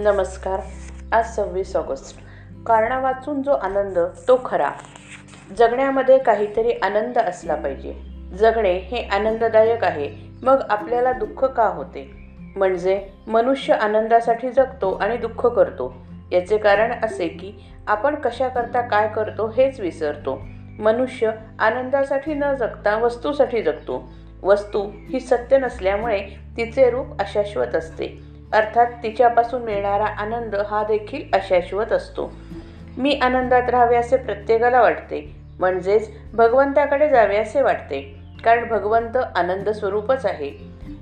नमस्कार. आज सव्वीस ऑगस्ट. कारणा वाचून जो आनंद तो खरा. जगण्यामध्ये काहीतरी आनंद असला पाहिजे. जगणे हे आनंददायक आहे. मग आपल्याला दुःख का होते? म्हणजे मनुष्य आनंदासाठी जगतो आणि दुःख करतो. याचे कारण असे की आपण कशाकरता काय करतो हेच विसरतो. मनुष्य आनंदासाठी न जगता वस्तूसाठी जगतो. वस्तू ही सत्य नसल्यामुळे तिचे रूप अशाश्वत असते. अर्थात तिच्यापासून मिळणारा आनंद हा देखील अशाश्वत असतो. मी आनंदात राहावे असे प्रत्येकाला वाटते म्हणजेच भगवंताकडे जावे असे वाटते कारण भगवंत आनंद स्वरूपच आहे.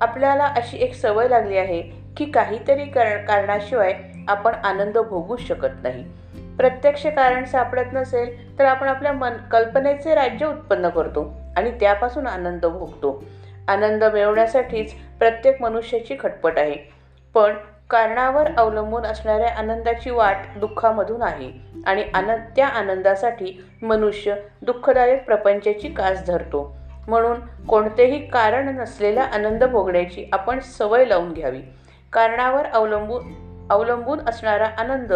आपल्याला अशी एक सवय लागली आहे की काहीतरी कर कारणाशिवाय आपण आनंद भोगूच शकत नाही. प्रत्यक्ष कारण सापडत नसेल तर आपण आपल्या मन कल्पनेचे राज्य उत्पन्न करतो आणि त्यापासून आनंद भोगतो. आनंद मिळवण्यासाठीच प्रत्येक मनुष्याची खटपट आहे. पण कारणावर अवलंबून असणाऱ्या आनंदाची वाट दुःखामधून आहे आणि आनंद त्या आनंदासाठी मनुष्य दुःखदायक प्रपंचाची कास धरतो. म्हणून कोणतेही कारण नसलेला आनंद भोगण्याची आपण सवय लावून घ्यावी. कारणावर अवलंबून अवलंबून असणारा आनंद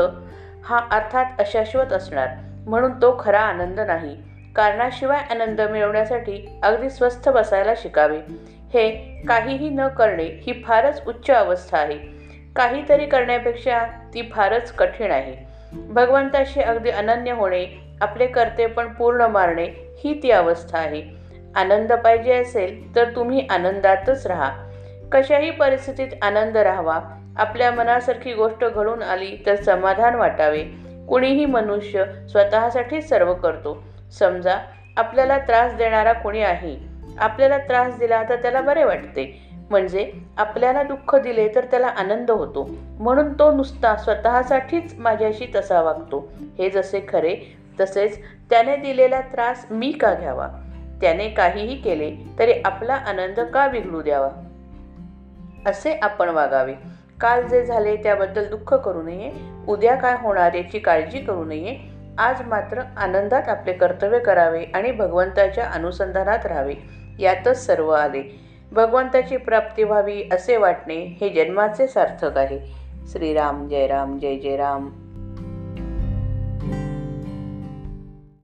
हा अर्थात अशाश्वत असणार. म्हणून तो खरा आनंद नाही. कारणाशिवाय आनंद मिळवण्यासाठी अगदी स्वस्थ बसायला शिकावे. हे काहीही न करणे ही फारच उच्च अवस्था आहे. काहीतरी करण्यापेक्षा ती फारच कठीण आहे. भगवंताशी अगदी अनन्य होणे आपले कर्तेपण पूर्ण मारणे ही ती अवस्था आहे. आनंद पाहिजे असेल तर तुम्ही आनंदातच राहा. कशाही परिस्थितीत आनंद राहावा. आपल्या मनासारखी गोष्ट घडून आली तर समाधान वाटावे. कुणीही मनुष्य स्वतःसाठीच सर्व करतो. समजा आपल्याला त्रास देणारा कोणी आहे. आपल्याला त्रास दिला तर त्याला बरे वाटते. म्हणजे आपल्याला दुःख दिले तर त्याला आनंद होतो. म्हणून तो नुसता स्वतःसाठीच माझ्याशी तसा वागतो. हे जसे खरे तसेच त्याने दिलेला त्रास मी का घ्यावा? त्याने काहीही केले तरी आपला आनंद का बिघडू द्यावा? असे आपण वागावे. काल जे झाले त्याबद्दल दुःख करू नये. उद्या काय होणार याची काळजी करू नये. आज मात्र आनंदात आपले कर्तव्य करावे आणि भगवंताच्या अनुसंधानात राहावे. यातच सर्व आले. भगवंताची प्राप्ती व्हावी असे वाटणे हे जन्माचे सार्थक आहे. श्रीराम जय राम जय जय राम.